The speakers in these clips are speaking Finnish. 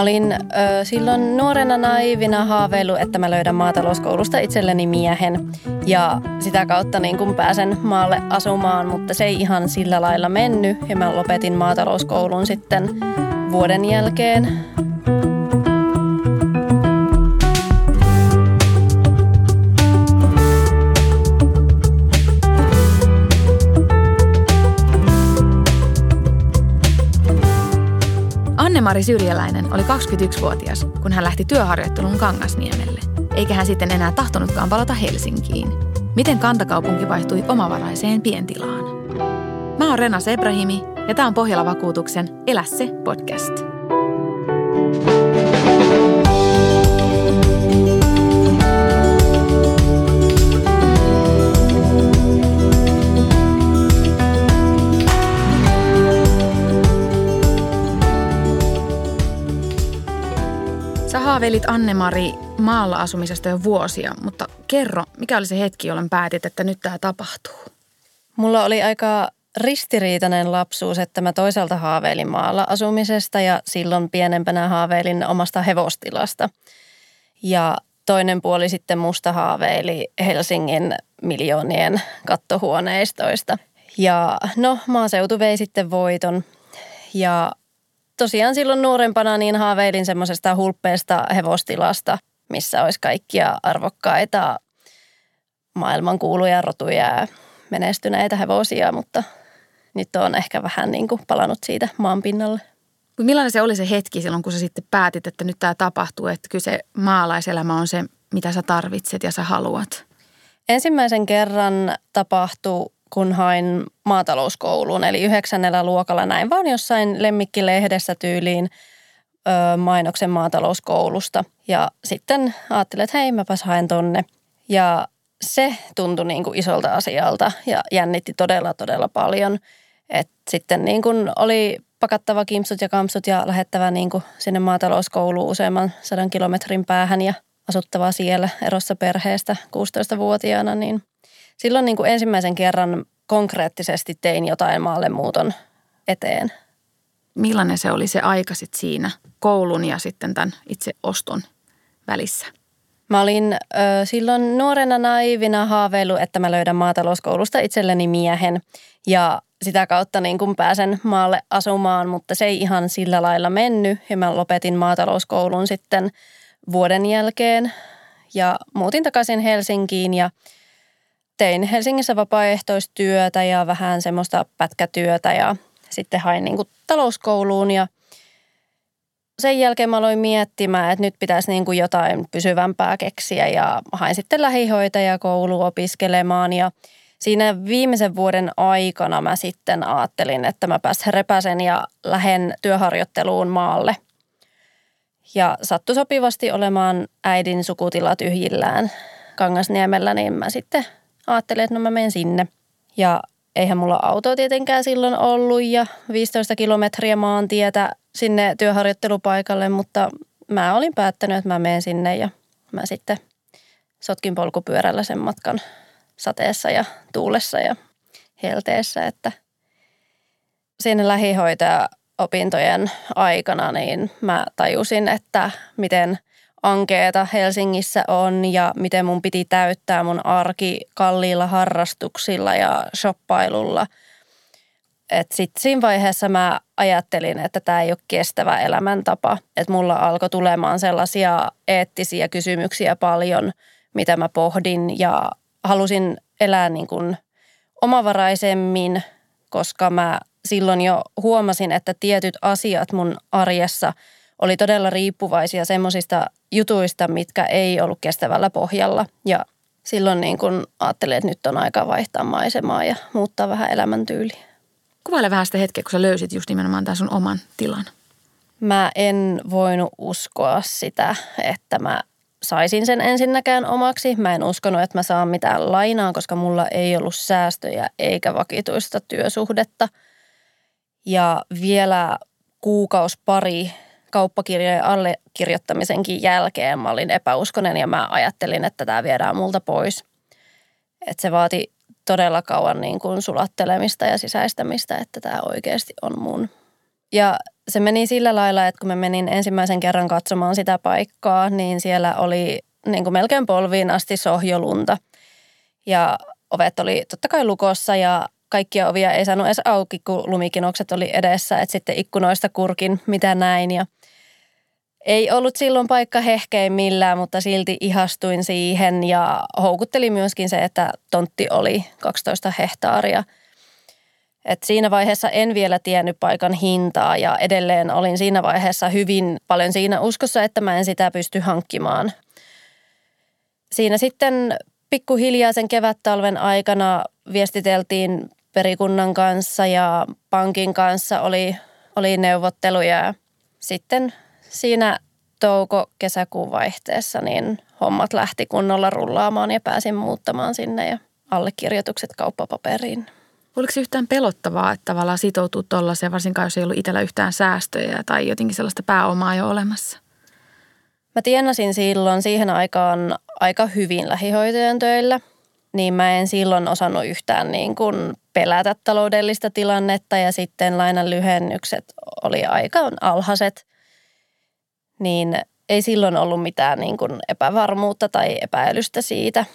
Olin ö, silloin nuorena naivina haaveillut, että mä löydän maatalouskoulusta itselleni miehen ja sitä kautta niin kun pääsen maalle asumaan, mutta se ei ihan sillä lailla mennyt ja mä lopetin maatalouskoulun sitten vuoden jälkeen. Anne-Mari Syrjäläinen oli 21-vuotias, kun hän lähti työharjoitteluun Kangasniemelle. Eikä hän sitten enää tahtonutkaan palata Helsinkiin. Miten kantakaupunki vaihtui omavaraiseen pientilaan? Mä oon Rena Sebrahimi ja tämä on Pohjalla vakuutuksen Elä se podcast. Haaveilit Anne-Mari maalla asumisesta jo vuosia, mutta kerro, mikä oli se hetki, jolloin päätit, että nyt tämä tapahtuu? Mulla oli aika ristiriitainen lapsuus, että mä toisaalta haaveilin maalla asumisesta ja silloin pienempänä haaveilin omasta hevostilasta. Ja toinen puoli sitten musta haaveili Helsingin miljoonien kattohuoneistoista. Ja no, maaseutu vei sitten voiton ja tosiaan silloin nuorempana niin haaveilin semmoisesta hulppeesta hevostilasta, missä olisi kaikkia arvokkaita maailmankuuluja rotuja ja menestyneitä hevosia, mutta nyt on ehkä vähän niin kuin palannut siitä maan pinnalle. Millainen se oli se hetki silloin, kun sä sitten päätit, että nyt tämä tapahtuu, että kyllä se maalaiselämä on se, mitä sä tarvitset ja sä haluat? Ensimmäisen kerran tapahtui kun hain maatalouskouluun, eli yhdeksännellä luokalla näin vaan jossain lemmikkilehdessä tyyliin ö, mainoksen maatalouskoulusta. Ja sitten ajattelin, että hei, mäpäs haen tonne. Ja se tuntui niin kuin isolta asialta ja jännitti todella, todella paljon. Et sitten niin kuin oli pakattava kimpsut ja kampsut ja lähettävä niin kuin sinne maatalouskouluun useamman sadan kilometrin päähän ja asuttava siellä erossa perheestä 16-vuotiaana, niin silloin niin kuin ensimmäisen kerran konkreettisesti tein jotain maallemuuton eteen. Millainen se oli se aika sit siinä koulun ja sitten tämän itse oston välissä? Mä olin ö, silloin nuorena naivina haaveillut, että mä löydän maatalouskoulusta itselleni miehen ja sitä kautta niin kun pääsen maalle asumaan, mutta se ei ihan sillä lailla mennyt ja mä lopetin maatalouskoulun sitten vuoden jälkeen ja muutin takaisin Helsinkiin ja – tein Helsingissä vapaaehtoistyötä ja vähän semmoista pätkätyötä ja sitten hain niin kuin talouskouluun ja sen jälkeen mä aloin miettimään, että nyt pitäisi niin kuin jotain pysyvämpää keksiä ja hain sitten lähihoitajakoulu opiskelemaan ja siinä viimeisen vuoden aikana mä sitten ajattelin, että mä pääsen repäsen ja lähden työharjoitteluun maalle. Ja sattui sopivasti olemaan äidin sukutila tyhjillään Kangasniemellä, niin mä sitten ajattelin, että no mä menen sinne. Ja eihän mulla autoa tietenkään silloin ollut ja 15 kilometriä maantietä sinne työharjoittelupaikalle, mutta mä olin päättänyt, että mä menen sinne ja mä sitten sotkin polkupyörällä sen matkan sateessa ja tuulessa ja helteessä, että siinä lähihoitaja opintojen aikana niin mä tajusin, että miten – ankeeta Helsingissä on ja miten mun piti täyttää mun arki kalliilla harrastuksilla ja shoppailulla. Sitten siinä vaiheessa mä ajattelin, että tämä ei ole kestävä elämäntapa. Että mulla alkoi tulemaan sellaisia eettisiä kysymyksiä paljon, mitä mä pohdin ja halusin elää niin kuin omavaraisemmin, koska mä silloin jo huomasin, että tietyt asiat mun arjessa – oli todella riippuvaisia semmoisista jutuista, mitkä ei ollut kestävällä pohjalla. Ja silloin niin kun ajattelin, että nyt on aika vaihtaa maisemaa ja muuttaa vähän elämäntyyliä. Kuvaile vähän sitä hetkeä, kun sä löysit just nimenomaan tämän sun oman tilan. Mä en voinut uskoa sitä, että mä saisin sen ensinnäkään omaksi. Mä en uskonut, että mä saan mitään lainaa, koska mulla ei ollut säästöjä eikä vakituista työsuhdetta. Ja vielä kuukaus pari kauppakirjojen allekirjoittamisenkin jälkeen mä olin epäuskonen ja mä ajattelin, että tämä viedään multa pois. Että se vaati todella kauan niin kuin sulattelemista ja sisäistämistä, että tämä oikeasti on mun. Ja se meni sillä lailla, että kun mä menin ensimmäisen kerran katsomaan sitä paikkaa, niin siellä oli niin kuin melkein polviin asti sohjolunta. Ja ovet oli totta kai lukossa ja kaikkia ovia ei saanut edes auki, kun lumikinokset oli edessä. Että sitten ikkunoista kurkin, mitä näin. Ja ei ollut silloin paikka hehkeimmillään, mutta silti ihastuin siihen ja houkutteli myöskin se, että tontti oli 12 hehtaaria – et siinä vaiheessa en vielä tiennyt paikan hintaa ja edelleen olin siinä vaiheessa hyvin paljon siinä uskossa, että mä en sitä pysty hankkimaan. Siinä sitten pikkuhiljaa sen kevät-talven aikana viestiteltiin perikunnan kanssa ja pankin kanssa oli, oli neuvotteluja. Ja sitten siinä touko-kesäkuun vaihteessa niin hommat lähti kunnolla rullaamaan ja pääsin muuttamaan sinne ja allekirjoitukset kauppapaperiin. Oliko se yhtään pelottavaa, että tavallaan sitoutuu tuollaiseen, varsinkaan jos ei ollut itsellä yhtään säästöjä tai jotenkin sellaista pääomaa jo olemassa? Mä tienasin silloin siihen aikaan aika hyvin lähihoitajan töillä, niin mä en silloin osannut yhtään niin kuin pelätä taloudellista tilannetta ja sitten lainan lyhennykset oli aika alhaiset, niin ei silloin ollut mitään niin kuin epävarmuutta tai epäilystä siitä –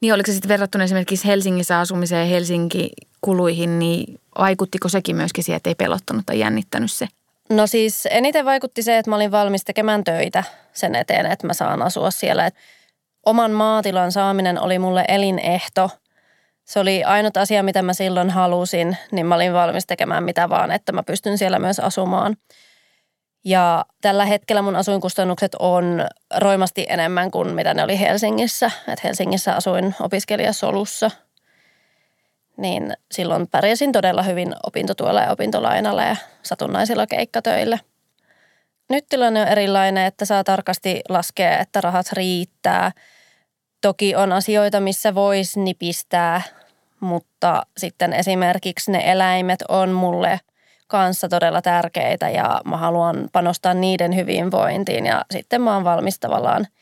niin oliko se sitten verrattuna esimerkiksi Helsingissä asumiseen ja Helsinki kuluihin, niin vaikuttiko sekin myöskin siihen, että ei pelottanut tai jännittänyt se? No siis eniten vaikutti se, että mä olin valmis tekemään töitä sen eteen, että mä saan asua siellä. Oman maatilan saaminen oli mulle elinehto. Se oli ainut asia, mitä mä silloin halusin, niin mä olin valmis tekemään mitä vaan, että mä pystyn siellä myös asumaan. Ja tällä hetkellä mun asuinkustannukset on roimasti enemmän kuin mitä ne oli Helsingissä. Et Helsingissä asuin opiskelijasolussa – niin silloin pärjäsin todella hyvin opintotuella ja opintolainalla ja satunnaisilla keikkatöillä. Nyt tilanne on erilainen, että saa tarkasti laskea, että rahat riittää. Toki on asioita, missä voisi nipistää, mutta sitten esimerkiksi ne eläimet on mulle kanssa todella tärkeitä ja mä haluan panostaa niiden hyvinvointiin ja sitten mä oon valmis tavallaan –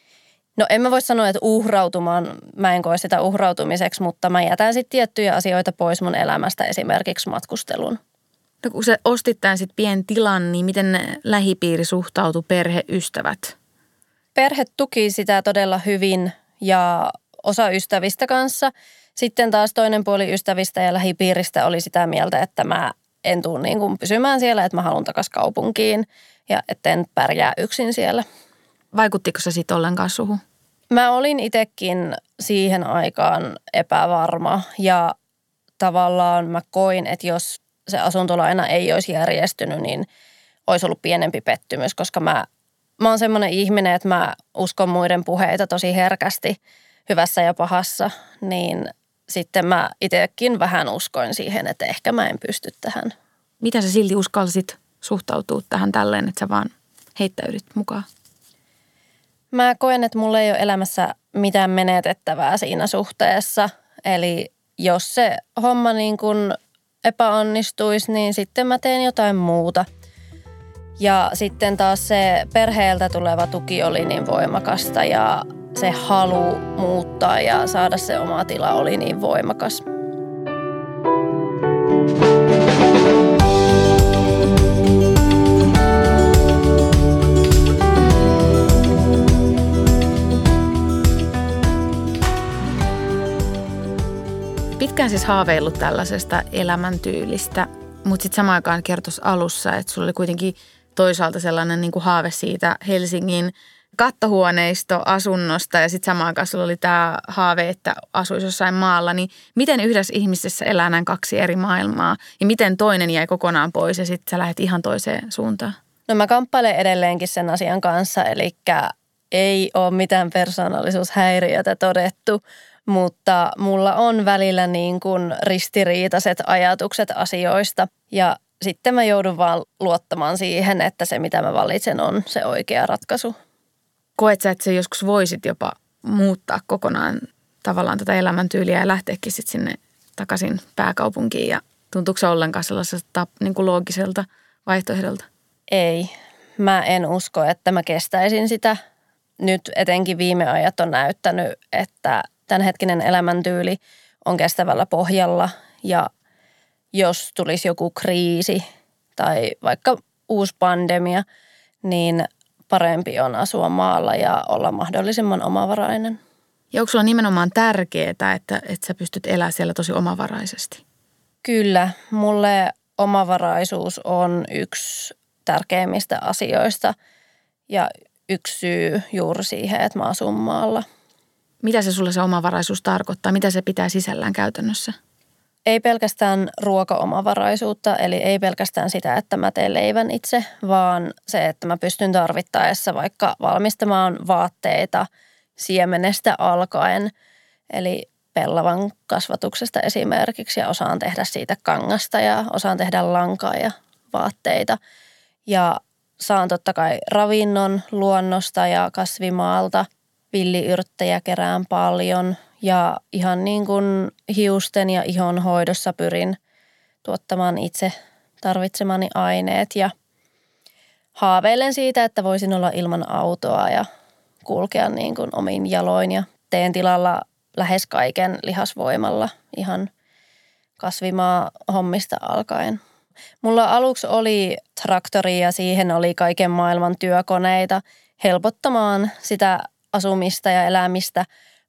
No en mä voi sanoa, että uhrautumaan, mä en koe sitä uhrautumiseksi, mutta mä jätän sitten tiettyjä asioita pois mun elämästä, esimerkiksi matkustelun. No kun sä ostit tämän sitten pien tilan, niin miten lähipiiri suhtautui perheystävät? Perhe tuki sitä todella hyvin ja osa ystävistä kanssa. Sitten taas toinen puoli ystävistä ja lähipiiristä oli sitä mieltä, että mä en tule niin kuin pysymään siellä, että mä haluan takaisin kaupunkiin ja etten pärjää yksin siellä. Vaikuttiko se sitten ollenkaan suhun? Mä olin itsekin siihen aikaan epävarma ja tavallaan mä koin, että jos se asuntolaina ei olisi järjestynyt, niin olisi ollut pienempi pettymys, koska mä, mä oon semmoinen ihminen, että mä uskon muiden puheita tosi herkästi hyvässä ja pahassa, niin sitten mä itsekin vähän uskoin siihen, että ehkä mä en pysty tähän. Mitä sä silti uskalsit suhtautua tähän tälleen, että sä vaan heittäydyt mukaan? Mä koen, että mulla ei ole elämässä mitään menetettävää siinä suhteessa. Eli jos se homma niin kuin epäonnistuisi, niin sitten mä teen jotain muuta. Ja sitten taas se perheeltä tuleva tuki oli niin voimakasta ja se halu muuttaa ja saada se oma tila oli niin voimakas. pitkään siis haaveillut tällaisesta elämäntyylistä, mutta sitten samaan aikaan kertoisi alussa, että sulla oli kuitenkin toisaalta sellainen niin kuin haave siitä Helsingin kattohuoneisto asunnosta ja sitten samaan sulla oli tämä haave, että asuisi jossain maalla, niin miten yhdessä ihmisessä elää näin kaksi eri maailmaa ja miten toinen jäi kokonaan pois ja sitten sä lähdet ihan toiseen suuntaan? No mä kamppailen edelleenkin sen asian kanssa, eli ei ole mitään persoonallisuushäiriötä todettu, mutta mulla on välillä niin kuin ristiriitaiset ajatukset asioista ja sitten mä joudun vaan luottamaan siihen, että se mitä mä valitsen on se oikea ratkaisu. Koet sä, että sä joskus voisit jopa muuttaa kokonaan tavallaan tätä elämäntyyliä ja lähteäkin sitten sinne takaisin pääkaupunkiin ja tuntuuko se ollenkaan sellaiselta niin kuin loogiselta vaihtoehdolta? Ei. Mä en usko, että mä kestäisin sitä. Nyt etenkin viime ajat on näyttänyt, että tämänhetkinen elämäntyyli on kestävällä pohjalla ja jos tulisi joku kriisi tai vaikka uusi pandemia, niin parempi on asua maalla ja olla mahdollisimman omavarainen. Ja onko sulla nimenomaan tärkeää, että, että sä pystyt elämään siellä tosi omavaraisesti? Kyllä, mulle omavaraisuus on yksi tärkeimmistä asioista ja yksi syy juuri siihen, että mä asun maalla. Mitä se sulle se omavaraisuus tarkoittaa? Mitä se pitää sisällään käytännössä? Ei pelkästään ruokaomavaraisuutta, eli ei pelkästään sitä, että mä teen leivän itse, vaan se, että mä pystyn tarvittaessa vaikka valmistamaan vaatteita siemenestä alkaen. Eli pellavan kasvatuksesta esimerkiksi ja osaan tehdä siitä kangasta ja osaan tehdä lankaa ja vaatteita. Ja saan totta kai ravinnon luonnosta ja kasvimaalta, villiyrttejä kerään paljon ja ihan niin kuin hiusten ja ihon hoidossa pyrin tuottamaan itse tarvitsemani aineet ja haaveilen siitä, että voisin olla ilman autoa ja kulkea niin kuin omin jaloin ja teen tilalla lähes kaiken lihasvoimalla ihan kasvimaa hommista alkaen. Mulla aluksi oli traktori ja siihen oli kaiken maailman työkoneita helpottamaan sitä asumista ja elämistä.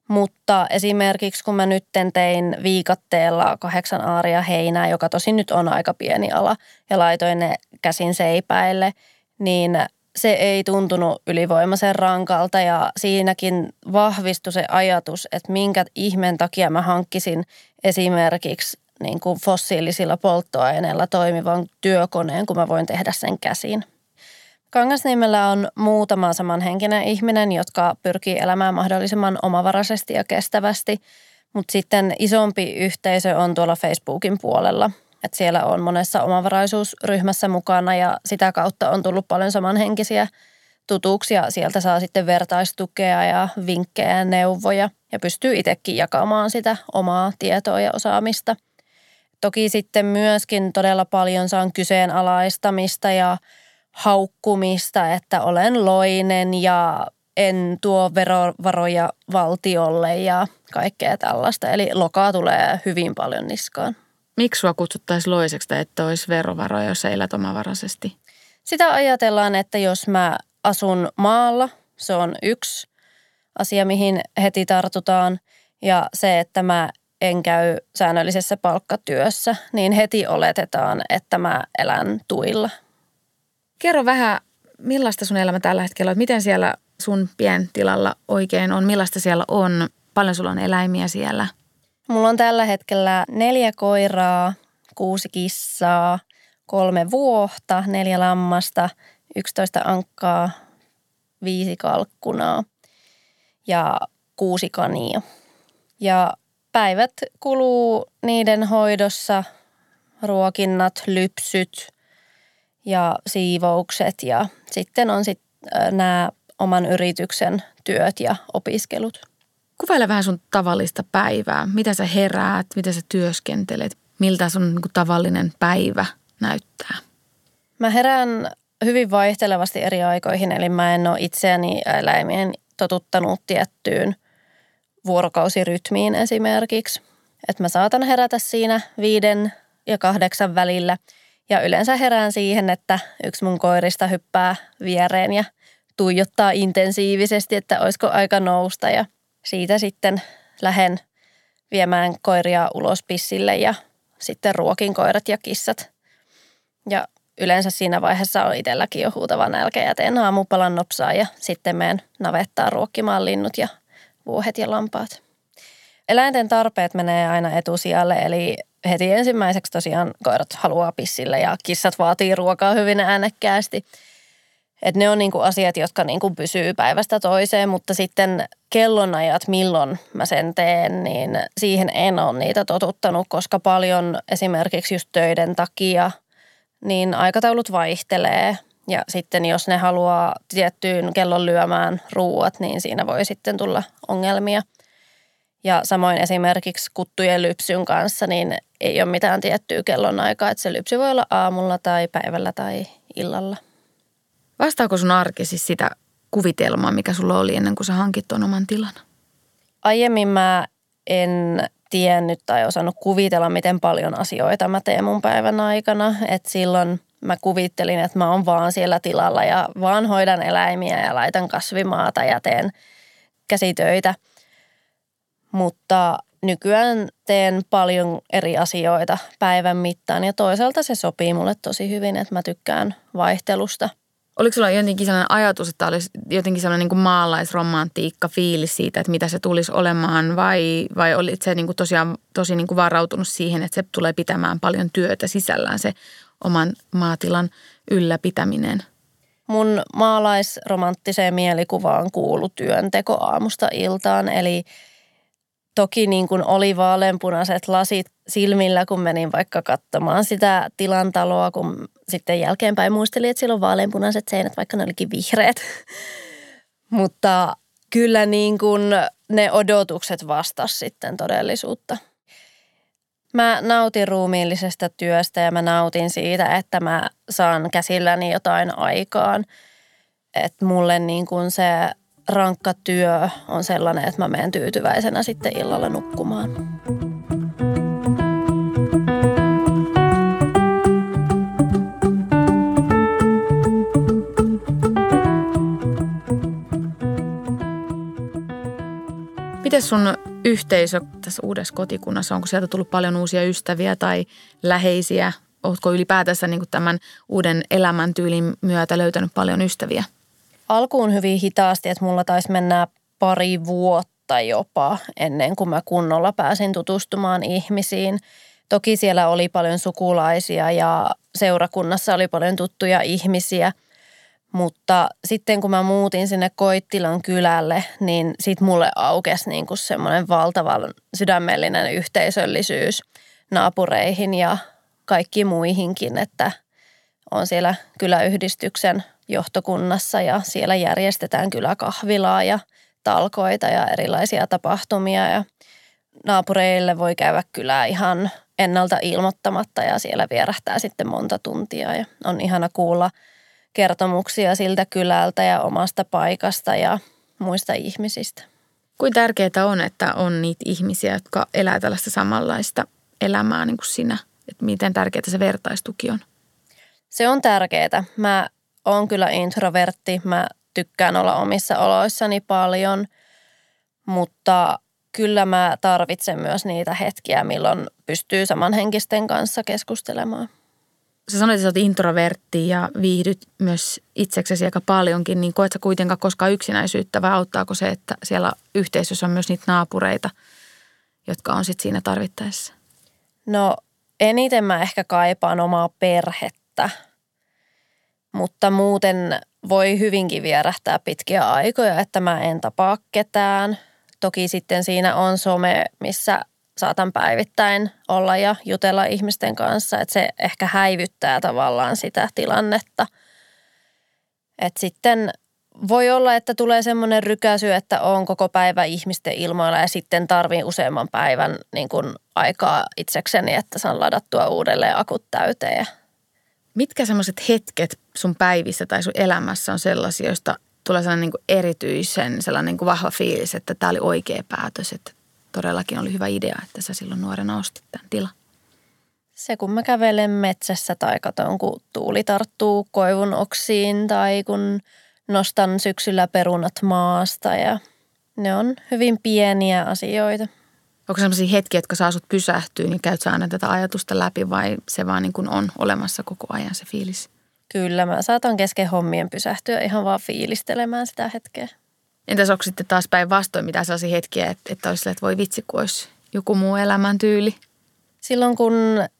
Mutta esimerkiksi kun mä nyt tein viikatteella kahdeksan aaria heinää, joka tosin nyt on aika pieni ala, ja laitoin ne käsin seipäille, niin se ei tuntunut ylivoimaisen rankalta ja siinäkin vahvistui se ajatus, että minkä ihmeen takia mä hankkisin esimerkiksi niin kuin fossiilisilla polttoaineilla toimivan työkoneen, kun mä voin tehdä sen käsin. Kangasniemellä on muutama samanhenkinen ihminen, jotka pyrkii elämään mahdollisimman omavaraisesti ja kestävästi, mutta sitten isompi yhteisö on tuolla Facebookin puolella. Et siellä on monessa omavaraisuusryhmässä mukana ja sitä kautta on tullut paljon samanhenkisiä tutuuksia. Sieltä saa sitten vertaistukea ja vinkkejä ja neuvoja ja pystyy itsekin jakamaan sitä omaa tietoa ja osaamista – Toki sitten myöskin todella paljon saan kyseenalaistamista ja haukkumista, että olen loinen ja en tuo verovaroja valtiolle ja kaikkea tällaista. Eli lokaa tulee hyvin paljon niskaan. Miksi sua kutsuttaisiin loiseksi tai että olisi verovaroja, jos elät omavaraisesti? Sitä ajatellaan, että jos mä asun maalla, se on yksi asia, mihin heti tartutaan. Ja se, että mä en käy säännöllisessä palkkatyössä, niin heti oletetaan, että mä elän tuilla. Kerro vähän, millaista sun elämä tällä hetkellä on? Miten siellä sun pientilalla oikein on? Millaista siellä on? Paljon sulla on eläimiä siellä? Mulla on tällä hetkellä neljä koiraa, kuusi kissaa, kolme vuohta, neljä lammasta, yksitoista ankkaa, viisi kalkkunaa ja kuusi kania. Ja päivät kuluu niiden hoidossa, ruokinnat, lypsyt ja siivoukset ja sitten on sitten nämä oman yrityksen työt ja opiskelut. Kuvaile vähän sun tavallista päivää. Mitä sä heräät, mitä sä työskentelet, miltä sun niin tavallinen päivä näyttää? Mä herään hyvin vaihtelevasti eri aikoihin, eli mä en ole itseäni eläimien totuttanut tiettyyn – vuorokausirytmiin esimerkiksi. Että mä saatan herätä siinä viiden ja kahdeksan välillä ja yleensä herään siihen, että yksi mun koirista hyppää viereen ja tuijottaa intensiivisesti, että olisiko aika nousta ja siitä sitten lähden viemään koiria ulos pissille ja sitten ruokin koirat ja kissat. Ja yleensä siinä vaiheessa on itselläkin jo huutava nälkä ja teen aamupalan nopsaa ja sitten menen navettaa ruokkimaan linnut ja vuohet ja lampaat. Eläinten tarpeet menee aina etusijalle, eli heti ensimmäiseksi tosiaan koirat haluaa pissille ja kissat vaatii ruokaa hyvin äänekkäästi. Et ne on niinku asiat, jotka niinku pysyy päivästä toiseen, mutta sitten kellonajat, milloin mä sen teen, niin siihen en ole niitä totuttanut, koska paljon esimerkiksi just töiden takia, niin aikataulut vaihtelee. Ja sitten jos ne haluaa tiettyyn kellon lyömään ruuat, niin siinä voi sitten tulla ongelmia. Ja samoin esimerkiksi kuttujen lypsyn kanssa, niin ei ole mitään tiettyä kellonaikaa, että se lypsy voi olla aamulla tai päivällä tai illalla. Vastaako sun arki siis sitä kuvitelmaa, mikä sulla oli ennen kuin sä hankit tuon oman tilan? Aiemmin mä en tiennyt tai osannut kuvitella, miten paljon asioita mä teen mun päivän aikana. Et silloin – Mä kuvittelin, että mä oon vaan siellä tilalla ja vaan hoidan eläimiä ja laitan kasvimaata ja teen käsitöitä. Mutta nykyään teen paljon eri asioita päivän mittaan ja toisaalta se sopii mulle tosi hyvin, että mä tykkään vaihtelusta. Oliko sulla jotenkin sellainen ajatus, että olisi jotenkin sellainen niin kuin maalaisromantiikka fiilis siitä, että mitä se tulisi olemaan vai, vai olit se niin kuin tosiaan tosi niin kuin varautunut siihen, että se tulee pitämään paljon työtä sisällään se oman maatilan ylläpitäminen? Mun maalaisromanttiseen mielikuvaan kuulu työnteko aamusta iltaan, eli – toki niin kuin oli vaaleanpunaiset lasit silmillä, kun menin vaikka katsomaan sitä tilantaloa, kun sitten jälkeenpäin muistelin, että silloin vaaleanpunaiset seinät, vaikka ne olikin vihreät. Mutta kyllä niin kuin ne odotukset vastas sitten todellisuutta. Mä nautin ruumiillisesta työstä ja mä nautin siitä, että mä saan käsilläni jotain aikaan. Että mulle niin kuin se rankka työ on sellainen, että mä menen tyytyväisenä sitten illalla nukkumaan. Miten sun yhteisö tässä uudessa kotikunnassa, onko sieltä tullut paljon uusia ystäviä tai läheisiä? Oletko ylipäätänsä niin tämän uuden elämäntyylin myötä löytänyt paljon ystäviä? Alkuun hyvin hitaasti, että mulla taisi mennä pari vuotta jopa ennen kuin mä kunnolla pääsin tutustumaan ihmisiin. Toki siellä oli paljon sukulaisia ja seurakunnassa oli paljon tuttuja ihmisiä, mutta sitten kun mä muutin sinne Koittilan kylälle, niin sit mulle aukesi niin kuin semmoinen valtavan sydämellinen yhteisöllisyys naapureihin ja kaikki muihinkin, että on siellä kyläyhdistyksen – johtokunnassa ja siellä järjestetään kyllä kahvilaa ja talkoita ja erilaisia tapahtumia ja naapureille voi käydä kyllä ihan ennalta ilmoittamatta ja siellä vierähtää sitten monta tuntia ja on ihana kuulla kertomuksia siltä kylältä ja omasta paikasta ja muista ihmisistä. Kuin tärkeää on, että on niitä ihmisiä, jotka elää tällaista samanlaista elämää niin kuin sinä? Että miten tärkeää se vertaistuki on? Se on tärkeää. Mä on kyllä introvertti. Mä tykkään olla omissa oloissani paljon, mutta kyllä mä tarvitsen myös niitä hetkiä, milloin pystyy samanhenkisten kanssa keskustelemaan. Sä sanoit, että sä oot introvertti ja viihdyt myös itseksesi aika paljonkin, niin koet sä kuitenkaan koskaan yksinäisyyttä vai auttaako se, että siellä yhteisössä on myös niitä naapureita, jotka on sitten siinä tarvittaessa? No eniten mä ehkä kaipaan omaa perhettä – mutta muuten voi hyvinkin vierähtää pitkiä aikoja, että mä en tapaa ketään. Toki sitten siinä on some, missä saatan päivittäin olla ja jutella ihmisten kanssa, että se ehkä häivyttää tavallaan sitä tilannetta. Et sitten voi olla, että tulee semmoinen rykäsy, että on koko päivä ihmisten ilmoilla ja sitten tarvii useamman päivän niin kuin aikaa itsekseni, että saan ladattua uudelleen akut täyteen Mitkä semmoiset hetket sun päivissä tai sun elämässä on sellaisia, joista tulee sellainen niin kuin erityisen sellainen niin kuin vahva fiilis, että tämä oli oikea päätös, että todellakin oli hyvä idea, että sä silloin nuorena ostit tämän tilan? Se, kun mä kävelen metsässä tai katon, kun tuuli tarttuu koivun oksiin tai kun nostan syksyllä perunat maasta ja ne on hyvin pieniä asioita. Onko sellaisia hetkiä, jotka saa sut pysähtyä, niin käyt sä aina tätä ajatusta läpi vai se vaan niin kuin on olemassa koko ajan se fiilis? Kyllä, mä saatan kesken hommien pysähtyä ihan vaan fiilistelemään sitä hetkeä. Entäs onko sitten taas päinvastoin mitä sellaisia hetkiä, että, että olisi että voi vitsi, kun olisi joku muu elämäntyyli? Silloin kun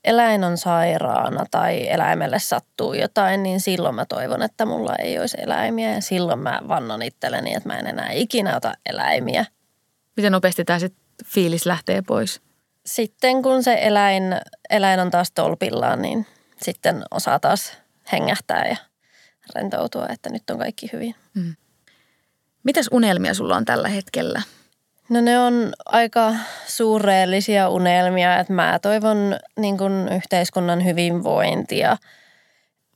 eläin on sairaana tai eläimelle sattuu jotain, niin silloin mä toivon, että mulla ei olisi eläimiä. Ja silloin mä vannon itselleni, että mä en enää ikinä ota eläimiä. Miten nopeasti tämä sitten fiilis lähtee pois? Sitten kun se eläin, eläin on taas tolpillaan, niin sitten osaa taas hengähtää ja rentoutua, että nyt on kaikki hyvin. Mm. Mitäs unelmia sulla on tällä hetkellä? No ne on aika suureellisia unelmia, että mä toivon niin kuin yhteiskunnan hyvinvointia,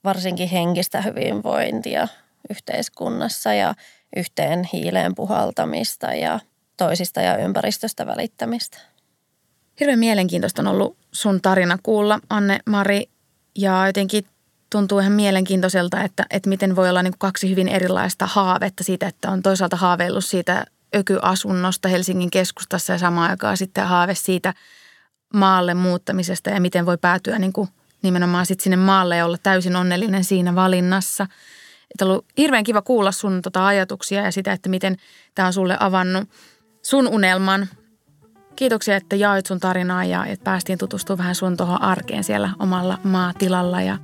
varsinkin henkistä hyvinvointia yhteiskunnassa ja yhteen hiileen puhaltamista ja toisista ja ympäristöstä välittämistä. Hirveän mielenkiintoista on ollut sun tarina kuulla, Anne-Mari, ja jotenkin tuntuu ihan mielenkiintoiselta, että, että miten voi olla niin kuin kaksi hyvin erilaista haavetta siitä, että on toisaalta haaveillut siitä ökyasunnosta Helsingin keskustassa ja samaan aikaan sitten haave siitä maalle muuttamisesta ja miten voi päätyä niin kuin nimenomaan sitten sinne maalle ja olla täysin onnellinen siinä valinnassa. Että ollut hirveän kiva kuulla sun tota ajatuksia ja sitä, että miten tämä on sulle avannut sun unelman. Kiitoksia, että jaoit sun tarinaa ja että päästiin tutustumaan vähän sun tuohon arkeen siellä omalla maatilalla ja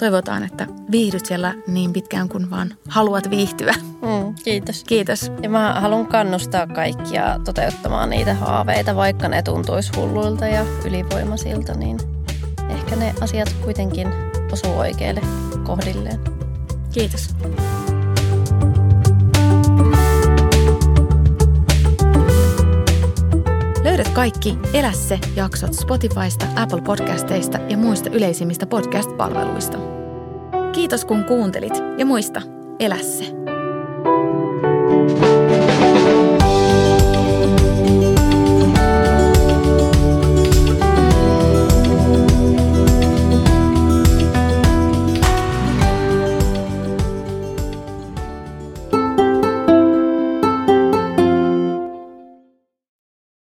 toivotaan, että viihdyt siellä niin pitkään kuin vaan haluat viihtyä. Mm, kiitos. Kiitos. Ja mä haluan kannustaa kaikkia toteuttamaan niitä haaveita, vaikka ne tuntuisi hulluilta ja ylivoimaisilta, niin ehkä ne asiat kuitenkin osuu oikeille kohdilleen. Kiitos. Löydät kaikki Elä se jaksot Spotifysta, Apple Podcasteista ja muista yleisimmistä podcast-palveluista. Kiitos kun kuuntelit ja muista, elä se.